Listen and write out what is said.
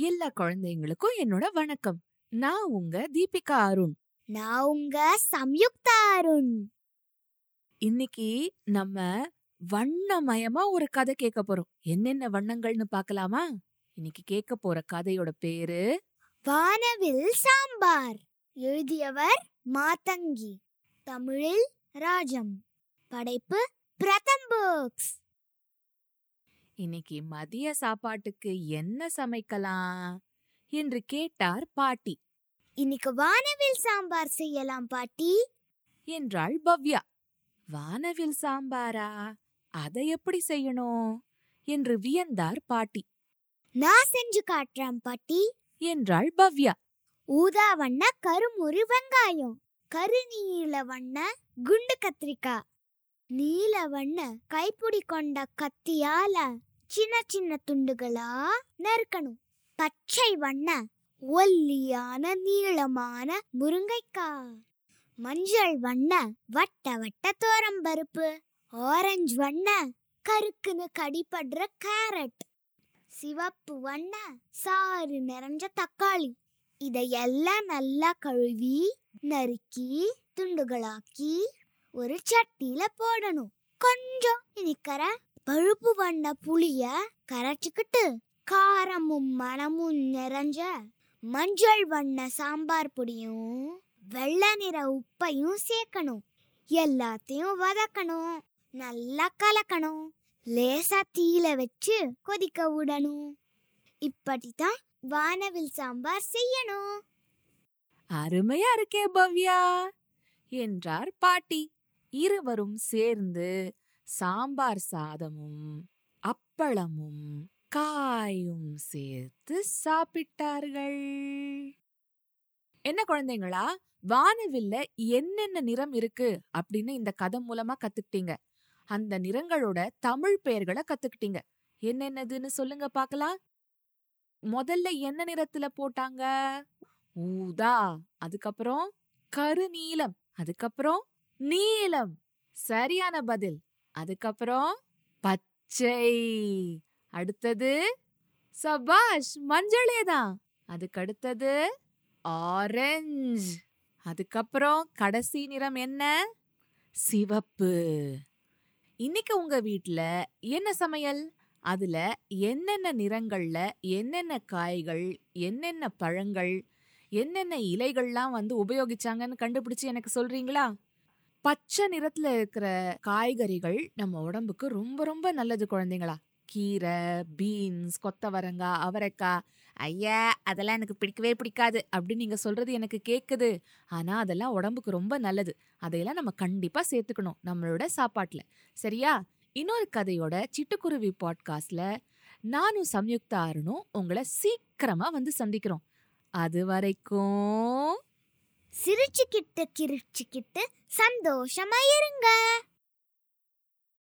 எல்லா குழந்தைங்களுக்கும் என்னோட வணக்கம். நான் உங்க தீபிகா அருண். நான் உங்க சம்யுக்தா அருண். இன்னைக்கு நம்ம வண்ணமயமா ஒரு கதை கேட்க போறோம். என்னென்ன வண்ணங்கள்னு பார்க்கலாமா? இன்னைக்கு கேட்க போற கதையோட பேரு வானவில் சாம்பார். எழுதியவர் மாதங்கி தமிழில் ராஜம். படைப்பு பிரதம் புக்ஸ். இன்னைக்கு மதிய சாப்பாட்டுக்கு என்ன சமைக்கலாம்? என்று கேட்டார் பாட்டி. இன்னைக்கு வானவில் சாம்பார் செய்யலாம் பாட்டி. என்றாள் பவ்யா. வானவில் சாம்பாரா? அதை எப்படி செய்யணும்? என்று வியந்தார் பாட்டி. நான் செஞ்சு காட்டுறேன் பாட்டி. என்றாள் பவ்யா. ஊதா வண்ண கருமுறு வெங்காயம் கருநீல வண்ண குண்டு கத்திரிக்காய் நீல வண்ண கைப்பிடி கொண்ட கத்தியால சின்ன சின்ன துண்டுகளா நறுக்கணும். பச்சை வண்ண ஒல்லியான நீளமான முருங்கைக்காய் மஞ்சள் வண்ண வட்ட வட்ட தோரம்பருப்பு ஆரஞ்சு வண்ண கருக்குன்னு கடிபடுற கேரட். சிவப்பு வண்ண சாறு நிறைஞ்ச தக்காளி. இதையெல்லாம் நல்லா கழுவி நறுக்கி துண்டுகளாக்கி ஒரு சட்டியில போடணும். கொஞ்சம் இனிக்கிற பழுப்பு வண்ண புளிய கரைச்சிக்கிட்டு காரமும் மணமும் நிறைஞ்ச மஞ்சள் வண்ண சாம்பார் பொடியும் வெள்ளை நிற உப்பையும் சேர்க்கணும். எல்லாத்தையும் வதக்கணும். நல்லா கலக்கணும். லேசா தீயில வச்சு கொதிக்க விடணும். இப்படித்தான் வானவில் சாம்பார் செய்யணும். அருமையா இருக்கே பவ்யா என்றார் பாட்டி. இருவரும் சேர்ந்து சாம்பார் சாதமும் அப்பளமும் காயும் சேர்த்து சாப்பிட்டார்கள். என்ன குழந்தைங்களா? வானவில்ல என்னென்ன நிறம் இருக்கு அப்படின்னு இந்த கதை மூலமா கத்துக்கிட்டீங்க. அந்த நிறங்களோட தமிழ் பெயர்களை கத்துக்கிட்டீங்க. என்னென்னதுன்னு சொல்லுங்க பார்க்கலாம். முதல்ல என்ன நிறத்துல போட்டாங்க? ஊதா அதுக்கப்புறம் கருநீலம் அதுக்கப்புறம் நீலம் சரியான பதில். அதுக்கப்புறம் பச்சை. அடுத்தது சபாஷ் மஞ்சளே தான் அதுக்கு அடுத்தது ஆரஞ்சு. அதுக்கப்புறம் கடைசி நிறம் என்ன? சிவப்பு. இன்னைக்கு உங்க வீட்ல என்ன சமையல்? அதுல என்னென்ன நிறங்கள்ல என்னென்ன காய்கள் என்னென்ன பழங்கள் என்னென்ன இலைகள்லாம் வந்து உபயோகிச்சாங்கன்னு கண்டுபிடிச்சு எனக்கு சொல்றீங்களா? பச்சை நிறத்துல இருக்கிற காய்கறிகள் நம்ம உடம்புக்கு ரொம்ப ரொம்ப நல்லது குழந்தைங்களா. கீரை பீன்ஸ் கொத்தவரங்காய் அவரைக்காய் ஐயா அதெல்லாம் எனக்கு பிடிக்கவே பிடிக்காது அப்படின்னு நீங்க சொல்றது எனக்கு கேட்குது ஆனா அதெல்லாம் உடம்புக்கு ரொம்ப நல்லது. அதையெல்லாம் நம்ம கண்டிப்பா சேர்த்துக்கணும் நம்மளோட சாப்பாட்டுல. சரியா? இன்னொரு கதையோட சிட்டுக்குருவி பாட்காஸ்ட்ல நானும் சம்யுக்தா அருணும் உங்களை சீக்கிரமா வந்து சந்திக்கிறோம். அது வரைக்கும் சிரிச்சுக்கிட்டு கிரிச்சுக்கிட்டு சந்தோஷமா இருங்க.